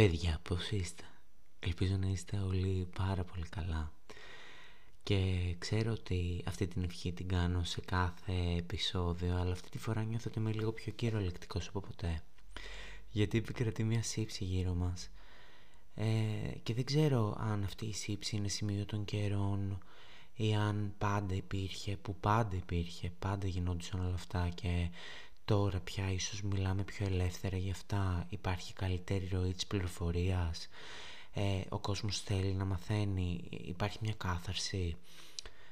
Παιδιά, πώς είστε; Ελπίζω να είστε όλοι πάρα πολύ καλά. Και ξέρω ότι αυτή την ευχή την κάνω σε κάθε επεισόδιο, αλλά αυτή τη φορά νιώθω ότι είμαι λίγο πιο κυριολεκτικός από ποτέ. Γιατί επικρατεί μια σύψη γύρω μας. Ε, και δεν ξέρω αν αυτή η σύψη είναι σημείο των καιρών ή αν πάντα υπήρχε, που πάντα υπήρχε, πάντα γινόντουσαν όλα αυτά και τώρα πια ίσως μιλάμε πιο ελεύθερα γι' αυτά, υπάρχει καλύτερη ροή της πληροφορίας, ε, ο κόσμος θέλει να μαθαίνει, υπάρχει μια κάθαρση.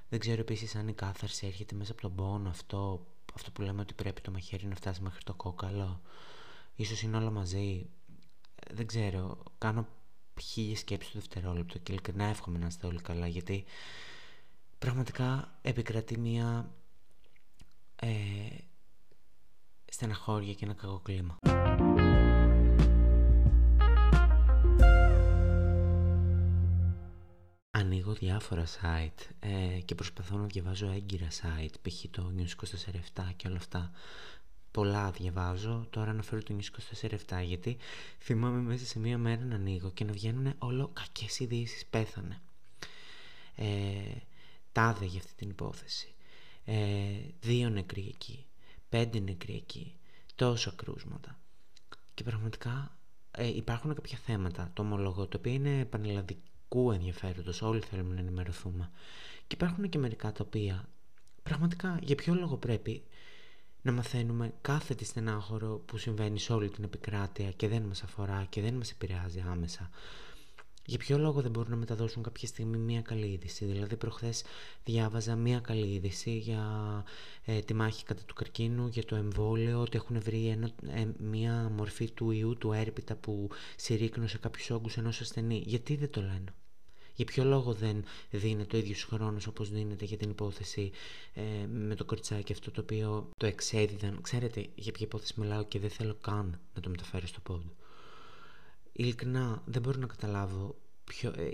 Δεν ξέρω επίσης αν η κάθαρση έρχεται μέσα από τον πόνο αυτό, αυτό που λέμε ότι πρέπει το μαχαίρι να φτάσει μέχρι το κόκαλο. Ίσως είναι όλα μαζί. Δεν ξέρω, κάνω χίλιες σκέψεις το δευτερόλεπτο και ειλικρινά εύχομαι να είστε όλοι καλά γιατί πραγματικά επικρατεί μια ε, στεναχώρια και ένα κακό κλίμα. Ανοίγω διάφορα site ε, και προσπαθώ να διαβάζω έγκυρα site, π.χ. το News 24-7 και όλα αυτά. Πολλά διαβάζω, τώρα αναφέρω το News 24-7 γιατί θυμάμαι μέσα σε μία μέρα να ανοίγω και να βγαίνουν όλο κακές ειδήσεις πέθανε. Ε, τάδε για αυτή την υπόθεση. Ε, δύο νεκροί εκεί πέντε νεκροί εκεί, τόσο κρούσματα. Και πραγματικά ε, υπάρχουν κάποια θέματα, το ομολογώ, το οποίο είναι πανελλαδικού ενδιαφέροντος, όλοι θέλουμε να ενημερωθούμε. Και υπάρχουν και μερικά τα οποία πραγματικά για ποιο λόγο πρέπει να μαθαίνουμε κάθε τη στενάχωρο που συμβαίνει σε όλη την επικράτεια και δεν μας αφορά και δεν μας επηρεάζει άμεσα για ποιο λόγο δεν μπορούν να μεταδώσουν κάποια στιγμή μία καλή είδηση; Δηλαδή, προχθές διάβαζα μία καλή είδηση για ε, τη μάχη κατά του καρκίνου, για το εμβόλιο, ότι έχουν βρει ε, μία μορφή του ιού, του έρπιτα που συρρήκνωσε κάποιους όγκους ενός ασθενή. Γιατί δεν το λένε; Για ποιο λόγο δεν δίνεται ο ίδιος χρόνος όπως δίνεται για την υπόθεση ε, με το κοριτσάκι αυτό το οποίο το εξέδιδαν; Ξέρετε για ποια υπόθεση μιλάω και δεν θέλω καν να το μεταφέρω στο πόντο ειλικρινά δεν μπορώ να καταλάβω Ποιο, ε,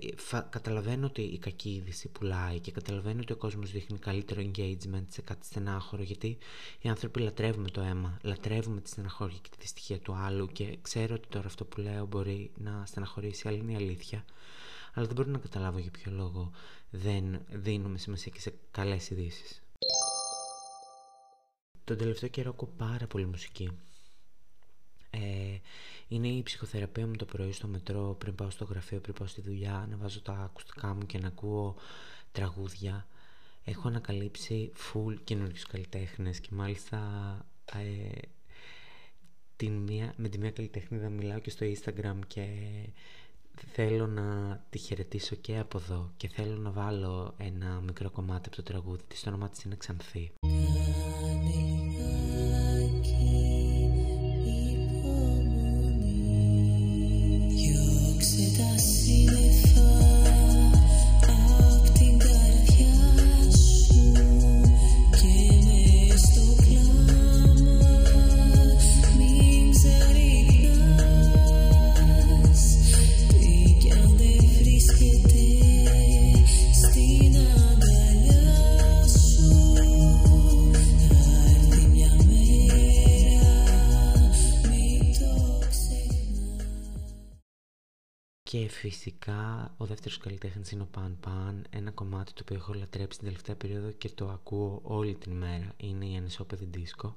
καταλαβαίνω ότι η κακή είδηση πουλάει και καταλαβαίνω ότι ο κόσμος δείχνει καλύτερο engagement σε κάτι στενάχωρο γιατί οι άνθρωποι λατρεύουμε το αίμα, λατρεύουμε τη στεναχώρια και τη δυστυχία του άλλου και ξέρω ότι τώρα αυτό που λέω μπορεί να στεναχωρήσει, αλλά είναι η αλήθεια. Αλλά δεν μπορώ να καταλάβω για ποιο λόγο δεν δίνουμε σημασία και σε καλές ειδήσεις. Τον τελευταίο καιρό ακούω πάρα πολύ μουσική. Ε, είναι η ψυχοθεραπεία μου το πρωί στο μετρό πριν πάω στο γραφείο, πριν πάω στη δουλειά, να βάζω τα ακουστικά μου και να ακούω τραγούδια. Έχω ανακαλύψει full καινούριου καλλιτέχνες και μάλιστα ε, την μία, με τη μία καλλιτέχνη μιλάω και στο Instagram και θέλω να τη χαιρετήσω και από εδώ και θέλω να βάλω ένα μικρό κομμάτι από το τραγούδι της, το όνομά της είναι Ξανθή. Φυσικά ο δεύτερος καλλιτέχνης είναι ο Παν Παν, ένα κομμάτι το οποίο έχω λατρέψει την τελευταία περίοδο και το ακούω όλη την μέρα. Είναι η ανισόπεδη δίσκο.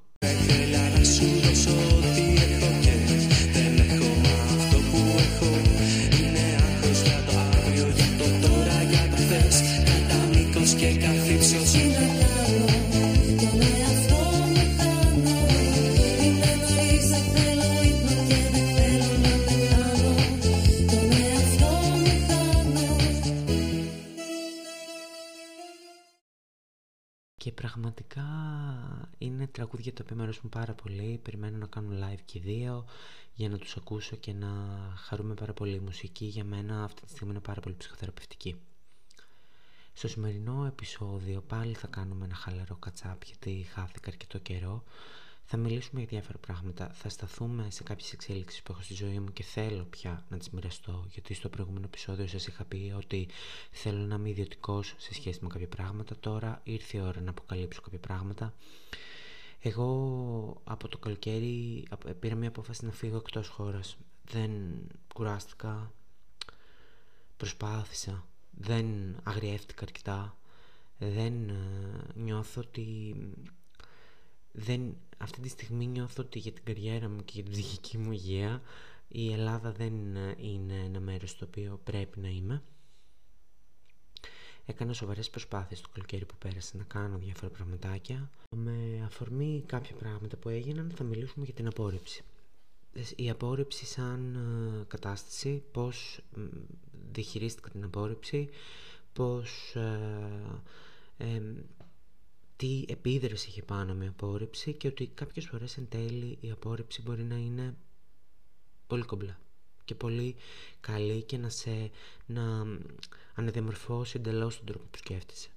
Και πραγματικά είναι τραγούδια τα οποία με αρέσουν πάρα πολύ. Περιμένω να κάνουν live και δύο για να τους ακούσω και να χαρούμε πάρα πολύ. Η μουσική για μένα αυτή τη στιγμή είναι πάρα πολύ ψυχοθεραπευτική. Στο σημερινό επεισόδιο πάλι θα κάνουμε ένα χαλαρό κατσάπ γιατί χάθηκα αρκετό καιρό θα μιλήσουμε για διάφορα πράγματα. Θα σταθούμε σε κάποιες εξέλιξεις που έχω στη ζωή μου και θέλω πια να τις μοιραστώ. Γιατί στο προηγούμενο επεισόδιο σας είχα πει ότι θέλω να είμαι ιδιωτικός σε σχέση με κάποια πράγματα. Τώρα ήρθε η ώρα να αποκαλύψω κάποια πράγματα. Εγώ από το καλοκαίρι πήρα μια απόφαση να φύγω εκτός χώρας. δεν κουράστηκα, προσπάθησα, δεν αγριεύτηκα αρκετά, δεν ε, νιώθω ότι... Δεν, αυτή τη στιγμή νιώθω ότι για την καριέρα μου και για την ψυχική μου υγεία η Ελλάδα δεν ε, είναι ένα μέρος στο οποίο πρέπει να είμαι. Έκανα σοβαρές προσπάθειες το καλοκαίρι που πέρασε να κάνω διάφορα πραγματάκια. Με αφορμή κάποια πράγματα που έγιναν θα μιλήσουμε για την απόρριψη. Η απόρριψη σαν ε, κατάσταση, πώς διαχειρίστηκα την απόρριψη, πώς... Ε, τι επίδραση είχε πάνω με απόρριψη και ότι κάποιες φορές εν τέλει η απόρριψη μπορεί να είναι πολύ κομπλά και πολύ καλή και να σε να αναδιαμορφώσει εντελώς τον τρόπο που σκέφτεσαι.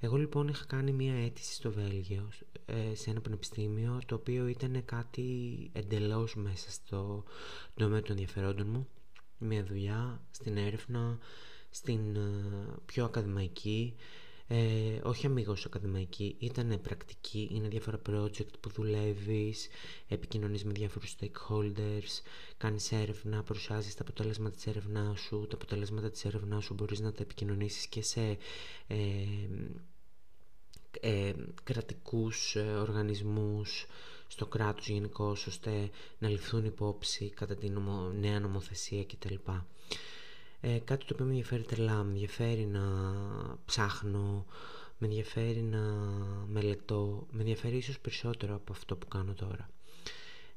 Εγώ λοιπόν είχα κάνει μία αίτηση στο Βέλγιο ε, σε ένα πανεπιστήμιο το οποίο ήταν κάτι εντελώς μέσα στο τομέα των ενδιαφερόντων μου μία δουλειά στην έρευνα, στην ε, πιο ακαδημαϊκή ε, όχι αμυγός ακαδημαϊκή, ήταν πρακτική, είναι διάφορα project που δουλεύεις, επικοινωνείς με διάφορους stakeholders, κάνεις έρευνα, παρουσιάζεις τα αποτέλεσματα της έρευνάς σου, τα αποτέλεσματα της έρευνάς σου μπορείς να τα επικοινωνήσεις και σε ε, ε, κρατικούς ε, οργανισμούς, στο κράτος γενικώς ώστε να ληφθούν υπόψη κατά τη νέα νομοθεσία κτλ. Ε, κάτι το οποίο με ενδιαφέρει τρελά, με ενδιαφέρει να ψάχνω, με ενδιαφέρει να μελετώ, με ενδιαφέρει ίσως περισσότερο από αυτό που κάνω τώρα.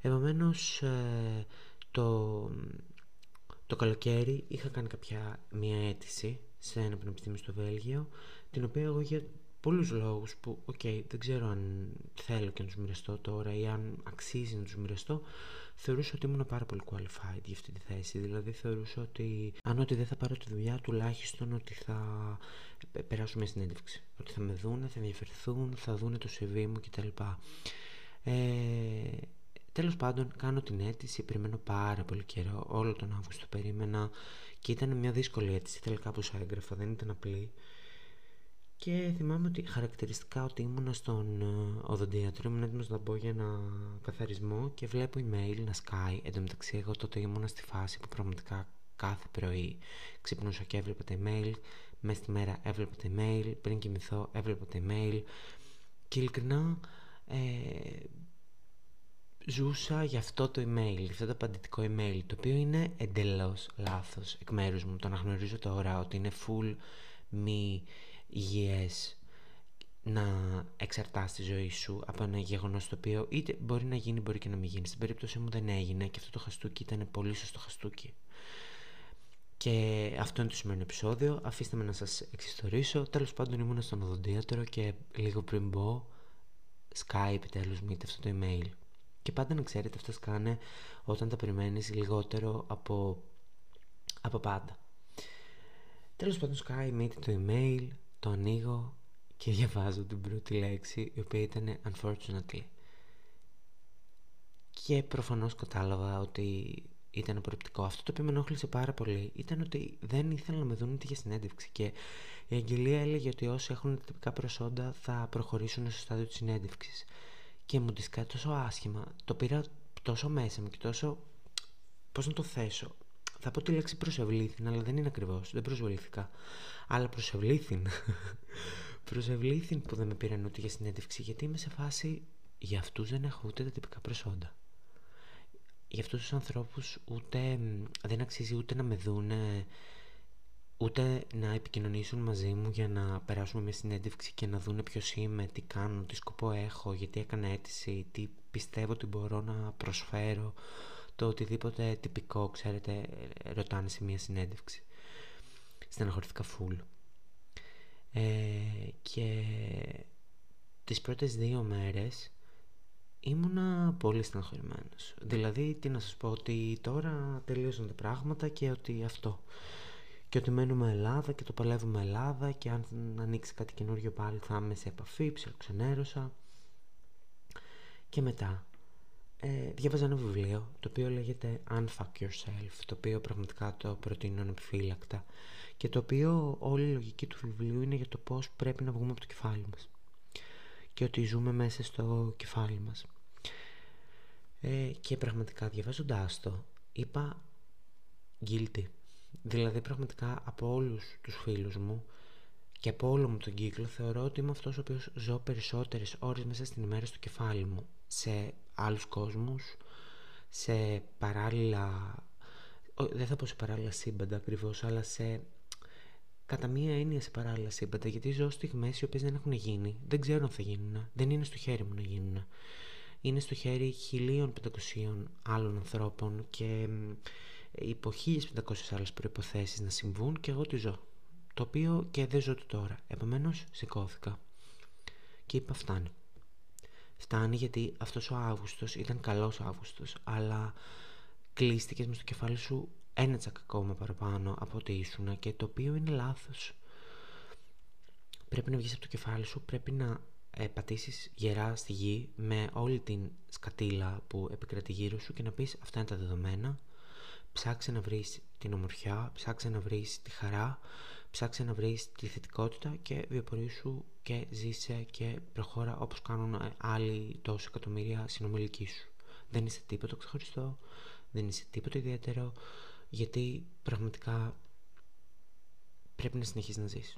Επομένως, ε, το, το καλοκαίρι είχα κάνει κάποια μία αίτηση σε ένα πανεπιστήμιο στο Βέλγιο, την οποία εγώ για πολλούς λόγους που, οκ, δεν ξέρω αν θέλω και να τους μοιραστώ τώρα ή αν αξίζει να τους μοιραστώ, θεωρούσα ότι ήμουν πάρα πολύ qualified για αυτή τη θέση. Δηλαδή θεωρούσα ότι αν ότι δεν θα πάρω τη δουλειά, τουλάχιστον ότι θα περάσω μια συνέντευξη. Ότι θα με δούνε, θα ενδιαφερθούν, θα δούνε το CV μου κτλ. Ε, τέλος πάντων κάνω την αίτηση, περιμένω πάρα πολύ καιρό, όλο τον Αύγουστο περίμενα και ήταν μια δύσκολη αίτηση, ήθελα κάπως έγγραφα, δεν ήταν απλή. Και θυμάμαι ότι χαρακτηριστικά ότι ήμουν στον ε, οδοντίατρο, ήμουν έτοιμος να μπω για ένα καθαρισμό και βλέπω email να σκάει. Εν τω μεταξύ εγώ τότε ήμουν στη φάση που πραγματικά κάθε πρωί ξυπνούσα και έβλεπα τα email, μέσα στη μέρα έβλεπα τα email, πριν κοιμηθώ έβλεπα τα email και ειλικρινά ε, ζούσα για αυτό το email, για αυτό το απαντητικό email, το οποίο είναι εντελώς λάθος εκ μέρους μου. Το αναγνωρίζω τώρα ότι είναι full μη υγιές να εξαρτάς τη ζωή σου από ένα γεγονός το οποίο είτε μπορεί να γίνει μπορεί και να μην γίνει. Στην περίπτωση μου δεν έγινε και αυτό το χαστούκι ήταν πολύ σωστό χαστούκι. Και αυτό είναι το σημερινό επεισόδιο. Αφήστε με να σας εξιστορήσω. Τέλος πάντων ήμουν στον οδοντίατρο και λίγο πριν μπω Skype επιτέλους μου είτε αυτό το email. Και πάντα να ξέρετε αυτά σκάνε όταν τα περιμένεις λιγότερο από, από πάντα. Τέλος πάντων Skype meet το email το ανοίγω και διαβάζω την πρώτη λέξη η οποία ήταν unfortunately και προφανώς κατάλαβα ότι ήταν απορριπτικό. Αυτό το οποίο με ενόχλησε πάρα πολύ ήταν ότι δεν ήθελα να με δουν ούτε για συνέντευξη. Και η αγγελία έλεγε ότι όσοι έχουν τα τυπικά προσόντα θα προχωρήσουν στο στάδιο της συνέντευξης. Και μου τη κάτι τόσο άσχημα. Το πήρα τόσο μέσα μου και τόσο πώς να το θέσω θα πω τη λέξη προσευλήθην, αλλά δεν είναι ακριβώς. Δεν προσευλήθηκα. Αλλά προσευλήθην. προσευλήθην που δεν με πήραν ούτε για συνέντευξη, γιατί είμαι σε φάση για αυτούς δεν έχω ούτε τα τυπικά προσόντα. Για αυτούς τους ανθρώπους ούτε δεν αξίζει ούτε να με δούνε ούτε να επικοινωνήσουν μαζί μου για να περάσουμε μια συνέντευξη και να δούνε ποιος είμαι, τι κάνω, τι σκοπό έχω, γιατί έκανα αίτηση, τι πιστεύω ότι μπορώ να προσφέρω το οτιδήποτε τυπικό, ξέρετε, ρωτάνε σε μια συνέντευξη. Στεναχωρηθήκα φουλ. Ε, και τις πρώτες δύο μέρες ήμουνα πολύ στεναχωρημένος. Δηλαδή, τι να σας πω, ότι τώρα τελείωσαν τα πράγματα και ότι αυτό. Και ότι μένουμε Ελλάδα και το παλεύουμε Ελλάδα και αν ανοίξει κάτι καινούριο πάλι θα είμαι σε επαφή, ψιλοξενέρωσα. Και μετά ε, διάβαζα ένα βιβλίο το οποίο λέγεται Unfuck Yourself, το οποίο πραγματικά το προτείνω ανεπιφύλακτα και το οποίο όλη η λογική του βιβλίου είναι για το πώς πρέπει να βγούμε από το κεφάλι μας και ότι ζούμε μέσα στο κεφάλι μας. Ε, και πραγματικά διαβάζοντάς το είπα guilty. Δηλαδή πραγματικά από όλους τους φίλους μου και από όλο μου τον κύκλο θεωρώ ότι είμαι αυτός ο οποίος ζω περισσότερες ώρες μέσα στην ημέρα στο κεφάλι μου σε άλλους κόσμους, σε παράλληλα, δεν θα πω σε παράλληλα σύμπαντα ακριβώς, αλλά σε κατά μία έννοια σε παράλληλα σύμπαντα, γιατί ζω στιγμές οι οποίες δεν έχουν γίνει, δεν ξέρω αν θα γίνουν, δεν είναι στο χέρι μου να γίνουν. Είναι στο χέρι 1500 άλλων ανθρώπων και υπό 1500 άλλες προϋποθέσεις να συμβούν και εγώ τη ζω. Το οποίο και δεν ζω το τώρα. Επομένως σηκώθηκα και είπα φτάνει. Φτάνει γιατί αυτός ο Αύγουστος ήταν καλός Αύγουστος, αλλά κλείστηκες μες στο κεφάλι σου ένα τσακ ακόμα παραπάνω από ό,τι ήσουν και το οποίο είναι λάθος. Πρέπει να βγεις από το κεφάλι σου, πρέπει να ε, πατήσεις γερά στη γη με όλη την σκατήλα που επικρατεί γύρω σου και να πεις αυτά είναι τα δεδομένα, ψάξε να βρεις την ομορφιά, ψάξε να βρεις τη χαρά, ψάξε να βρεις τη θετικότητα και βιοπορήσου και ζήσε και προχώρα όπως κάνουν άλλοι τόσο εκατομμύρια συνομιλικοί σου. Δεν είσαι τίποτα ξεχωριστό, δεν είσαι τίποτα ιδιαίτερο, γιατί πραγματικά πρέπει να συνεχίσεις να ζεις.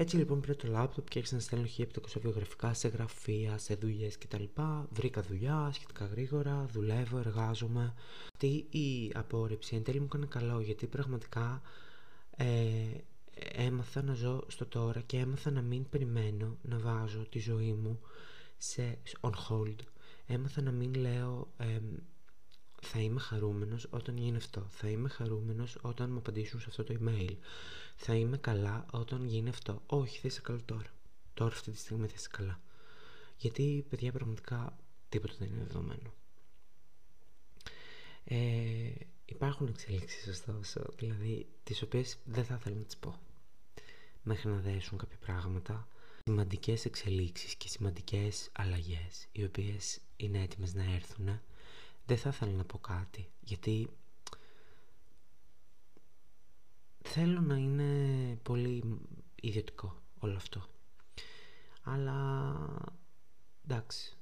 Έτσι λοιπόν πήρα το λάπτοπ και άρχισα να στέλνω 1700 βιογραφικά σε γραφεία, σε δουλειές κτλ. Βρήκα δουλειά σχετικά γρήγορα, δουλεύω, εργάζομαι. Αυτή η απόρριψη εν τέλει μου έκανε καλό γιατί πραγματικά ε, έμαθα να ζω στο τώρα και έμαθα να μην περιμένω να βάζω τη ζωή μου σε on hold. Έμαθα να μην λέω θα είμαι χαρούμενος όταν γίνει αυτό. Θα είμαι χαρούμενος όταν μου απαντήσουν σε αυτό το email. Θα είμαι καλά όταν γίνει αυτό. Όχι, θα είσαι καλά τώρα. Τώρα αυτή τη στιγμή θα είσαι καλά. Γιατί, παιδιά, πραγματικά τίποτα δεν είναι δεδομένο. Ε, υπάρχουν εξελίξεις ωστόσο, δηλαδή τις οποίες δεν θα ήθελα να τις πω μέχρι να δέσουν κάποια πράγματα σημαντικές εξελίξεις και σημαντικές αλλαγές οι οποίες είναι έτοιμες να έρθουν δεν θα ήθελα να πω κάτι γιατί θέλω να είναι πολύ ιδιωτικό όλο αυτό. Αλλά εντάξει.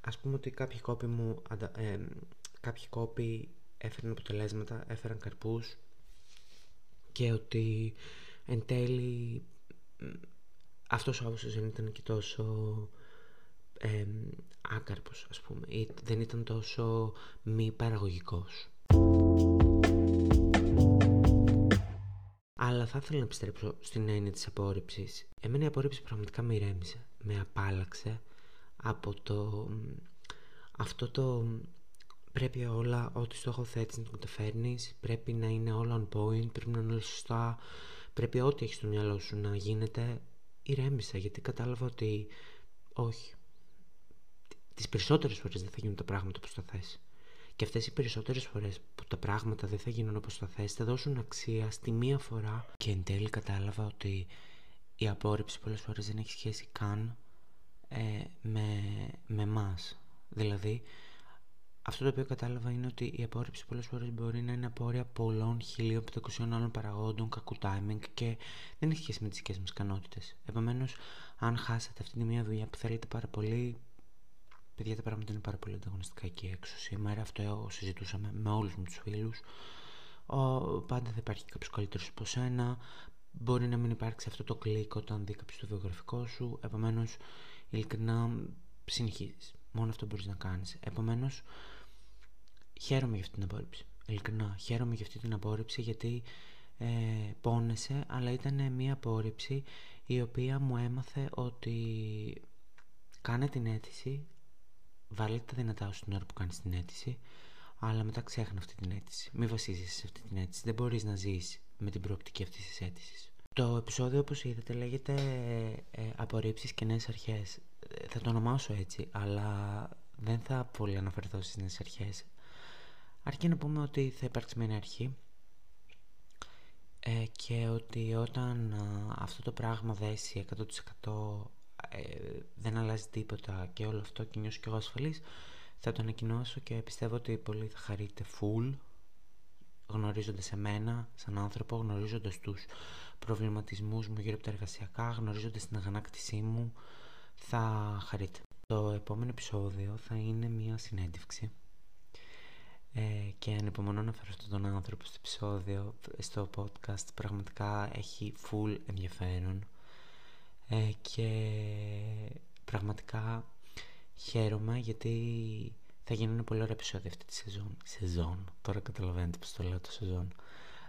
Ας πούμε ότι κάποιοι κόποι μου ε, κάποιοι κόποι έφεραν αποτελέσματα, έφεραν καρπούς και ότι εν τέλει αυτός ο Αύγουστος δεν ήταν και τόσο ε, άκαρπος ας πούμε ή δεν ήταν τόσο μη παραγωγικός. Αλλά θα ήθελα να επιστρέψω στην έννοια της απόρριψης. Εμένα η απόρριψη πραγματικά με ηρέμησε. Με απάλαξε από το... Αυτό το πρέπει όλα, ό,τι στόχο θέτεις να το καταφέρνεις, πρέπει να είναι όλα on point, πρέπει να είναι όλα σωστά, πρέπει ό,τι έχεις στο μυαλό σου να γίνεται. Ηρέμησα γιατί κατάλαβα ότι όχι. Τις περισσότερες φορές δεν θα γίνουν τα πράγματα όπως τα θες. Και αυτές οι περισσότερες φορές που τα πράγματα δεν θα γίνουν όπως τα θες θα δώσουν αξία στη μία φορά και εν τέλει κατάλαβα ότι η απόρριψη πολλές φορές δεν έχει σχέση καν ε, με, με μας. Δηλαδή, αυτό το οποίο κατάλαβα είναι ότι η απόρριψη πολλές φορές μπορεί να είναι απόρρια πολλών 1500 άλλων παραγόντων, κακού timing και δεν έχει σχέση με τις δικές μας ικανότητες. Επομένως, αν χάσετε αυτή τη μία δουλειά που θέλετε πάρα πολύ, παιδιά τα πράγματα είναι πάρα πολύ ανταγωνιστικά εκεί έξω. Σήμερα αυτό συζητούσαμε με όλους μου τους φίλους. Ο, πάντα θα υπάρχει κάποιος καλύτερος από σένα. Μπορεί να μην υπάρξει αυτό το κλικ όταν δει κάποιος το βιογραφικό σου. Επομένως, ειλικρινά συνεχίζεις. Μόνο αυτό μπορείς να κάνεις. Επομένως, χαίρομαι για αυτή την απόρριψη. Ειλικρινά, χαίρομαι για αυτή την απόρριψη γιατί ε, πόνεσε, αλλά ήταν μια απόρριψη η οποία μου έμαθε ότι κάνε την αίτηση, βάλε τα δυνατά σου την ώρα που κάνεις την αίτηση, αλλά μετά ξέχνα αυτή την αίτηση. Μην βασίζεσαι σε αυτή την αίτηση. Δεν μπορείς να ζεις με την προοπτική αυτής της αίτησης. Το επεισόδιο όπως είδατε λέγεται ε, ε «Απορρίψεις και νέες αρχές». Ε, θα το ονομάσω έτσι, αλλά δεν θα πολύ αναφερθώ στις νέες αρχές. Αρκεί να πούμε ότι θα υπάρξει μια αρχή ε, και ότι όταν αυτό το πράγμα δέσει 100% ε, δεν αλλάζει τίποτα και όλο αυτό και νιώσω και εγώ ασφαλής θα το ανακοινώσω και πιστεύω ότι πολύ θα χαρείτε full γνωρίζοντας εμένα σαν άνθρωπο, γνωρίζοντας τους προβληματισμούς μου γύρω από τα εργασιακά, γνωρίζοντας την αγανάκτησή μου θα χαρείτε. Το επόμενο επεισόδιο θα είναι μια συνέντευξη ε, και ανυπομονώ να φέρω αυτόν τον άνθρωπο στο επεισόδιο, στο podcast. Πραγματικά έχει full ενδιαφέρον ε, και πραγματικά χαίρομαι γιατί θα γίνουν πολύ ωραία επεισόδια αυτή τη σεζόν. Σεζόν, τώρα καταλαβαίνετε πως το λέω το σεζόν.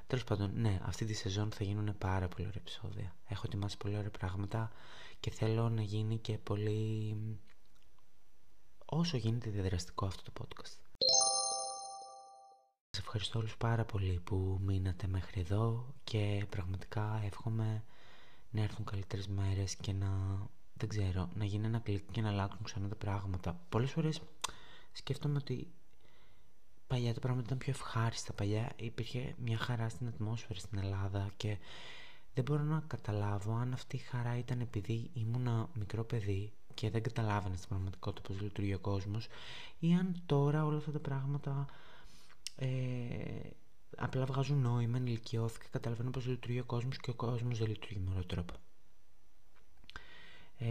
Τέλος πάντων, ναι, αυτή τη σεζόν θα γίνουν πάρα πολύ ωραία επεισόδια. Έχω ετοιμάσει πολύ ωραία πράγματα και θέλω να γίνει και πολύ. όσο γίνεται διαδραστικό αυτό το podcast. Σας ευχαριστώ όλους πάρα πολύ που μείνατε μέχρι εδώ και πραγματικά εύχομαι να έρθουν καλύτερες μέρες και να, δεν ξέρω, να γίνει ένα κλικ και να αλλάξουν ξανά τα πράγματα. Πολλές φορές σκέφτομαι ότι παλιά τα πράγματα ήταν πιο ευχάριστα. Παλιά υπήρχε μια χαρά στην ατμόσφαιρα στην Ελλάδα και δεν μπορώ να καταλάβω αν αυτή η χαρά ήταν επειδή ήμουνα μικρό παιδί και δεν καταλάβαινε στην πραγματικότητα πώς λειτουργεί ο κόσμος ή αν τώρα όλα αυτά τα πράγματα ε, απλά βγάζουν νόημα, ενηλικιώθηκα, καταλαβαίνω πώς λειτουργεί ο κόσμος και ο κόσμος δεν λειτουργεί με όλο τρόπο. Ε,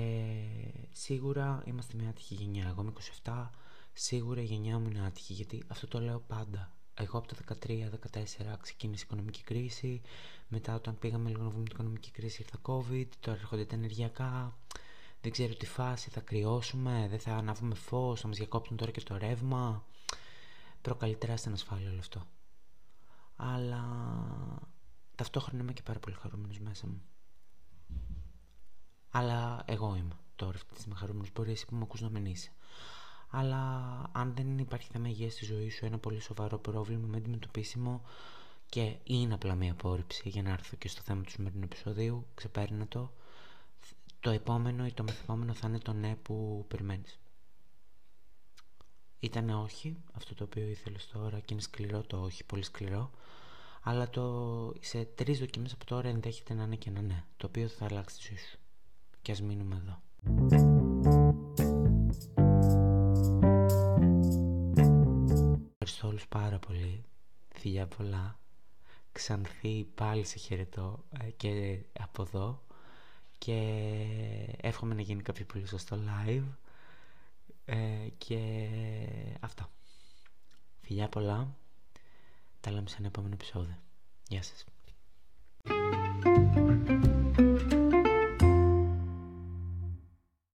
σίγουρα είμαστε μια άτυχη γενιά. Εγώ είμαι 27, σίγουρα η γενιά μου είναι άτυχη γιατί αυτό το λέω πάντα. Εγώ από το 13-14 ξεκίνησε η οικονομική κρίση. Μετά, όταν πήγαμε λίγο να βγούμε την οικονομική κρίση, ήρθα COVID. Τώρα έρχονται τα ενεργειακά. Δεν ξέρω τι φάση θα κρυώσουμε. Δεν θα ανάβουμε φως. Θα μας διακόψουν τώρα και το ρεύμα. Προκαλεί τεράστια ανασφάλεια όλο αυτό. Αλλά ταυτόχρονα είμαι και πάρα πολύ χαρούμενος μέσα μου. Αλλά εγώ είμαι τώρα αυτή της στιγμή χαρούμενος. Μπορεί εσύ που με ακούς να μην είσαι. Αλλά αν δεν υπάρχει θέμα υγείας στη ζωή σου, ένα πολύ σοβαρό πρόβλημα με αντιμετωπίσιμο και είναι απλά μια απόρριψη για να έρθω και στο θέμα του σημερινού επεισοδίου, ξεπέρνα το. Το επόμενο ή το μεθεπόμενο θα είναι το ναι που περιμένεις. Ήταν όχι, αυτό το οποίο ήθελες τώρα και είναι σκληρό το όχι, πολύ σκληρό. Αλλά το, σε τρεις δοκιμές από τώρα ενδέχεται να είναι και ένα ναι, το οποίο θα αλλάξει τη ζωή σου. Και ας μείνουμε εδώ. Ευχαριστώ όλους πάρα πολύ. Φιλιά πολλά. Ξανθή πάλι σε χαιρετώ ε, και από εδώ. Και εύχομαι να γίνει κάποιο πολύ σωστό live. Ε, και αυτά. Φιλιά πολλά. Τα λέμε σε ένα επόμενο επεισόδιο. Γεια σας.